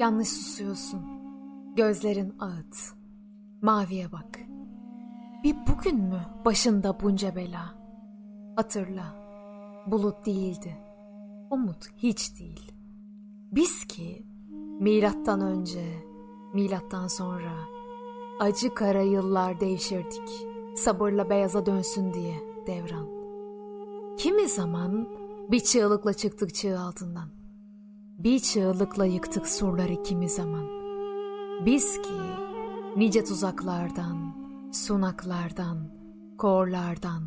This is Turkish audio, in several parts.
Yanlış susuyorsun. Gözlerin ağıt. Maviye bak. Bir bugün mü başında bunca bela? Hatırla. Bulut değildi. Umut hiç değil. Biz ki milattan önce, milattan sonra acı kara yıllar devşirdik. Sabırla beyaza dönsün diye devran. Kimi zaman bir çığlıkla çıktık çığ altından. Bir çığlıkla yıktık surları kimi zaman. Biz ki nice tuzaklardan, sunaklardan, korlardan,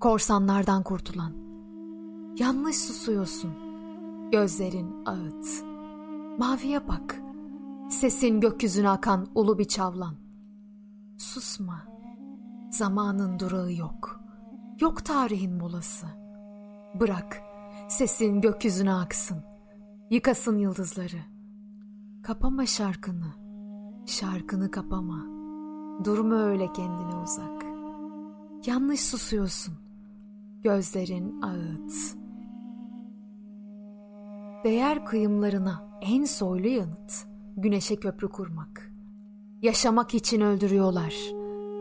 korsanlardan kurtulan. Yanlış susuyorsun. Gözlerin ağıt. Maviye bak. Sesin gökyüzüne akan ulu bir çavlan. Susma. Zamanın durağı yok. Yok tarihin molası. Bırak sesin gökyüzüne aksın. Yıkasın yıldızları. Kapama şarkını. Şarkını kapama. Durma öyle kendine uzak. Yanlış susuyorsun. Gözlerin ağıt. Değer kıyımlarına en soylu yanıt güneşe köprü kurmak. Yaşamak için öldürüyorlar.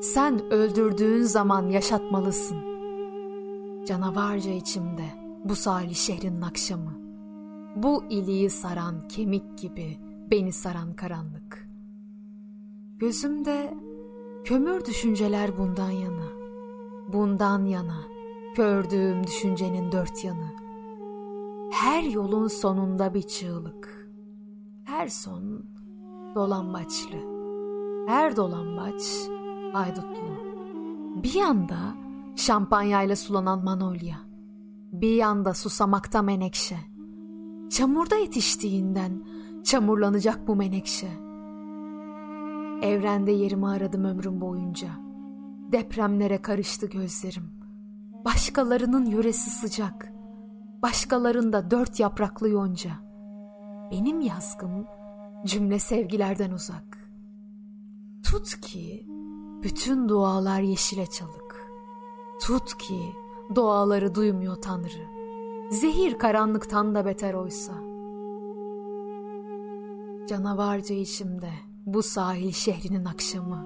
Sen öldürdüğün zaman yaşatmalısın. Canavarca içimde bu salih şehrin akşamı. Bu iliği saran kemik gibi beni saran karanlık. Gözümde kömür düşünceler bundan yana. Bundan yana gördüğüm düşüncenin dört yanı. Her yolun sonunda bir çığlık. Her son dolambaçlı. Her dolambaç haydutlu. Bir yanda şampanyayla sulanan manolya. Bir yanda susamakta menekşe. Çamurda yetiştiğinden çamurlanacak bu menekşe. Evrende yerimi aradım ömrüm boyunca. Depremlere karıştı gözlerim. Başkalarının yöresi sıcak. Başkalarında dört yapraklı yonca. Benim yazgım cümle sevgilerden uzak. Tut ki bütün dualar yeşile çalık. Tut ki duaları duymuyor Tanrı. Zehir karanlıktan da beter oysa. Canavarca içimde bu sahil şehrinin akşamı.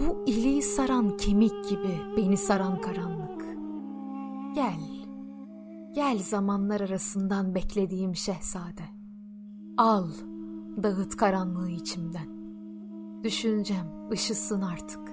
Bu iliği saran kemik gibi beni saran karanlık. Gel, gel zamanlar arasından beklediğim şehzade. Al, dağıt karanlığı içimden. Düşüncem ışısın artık.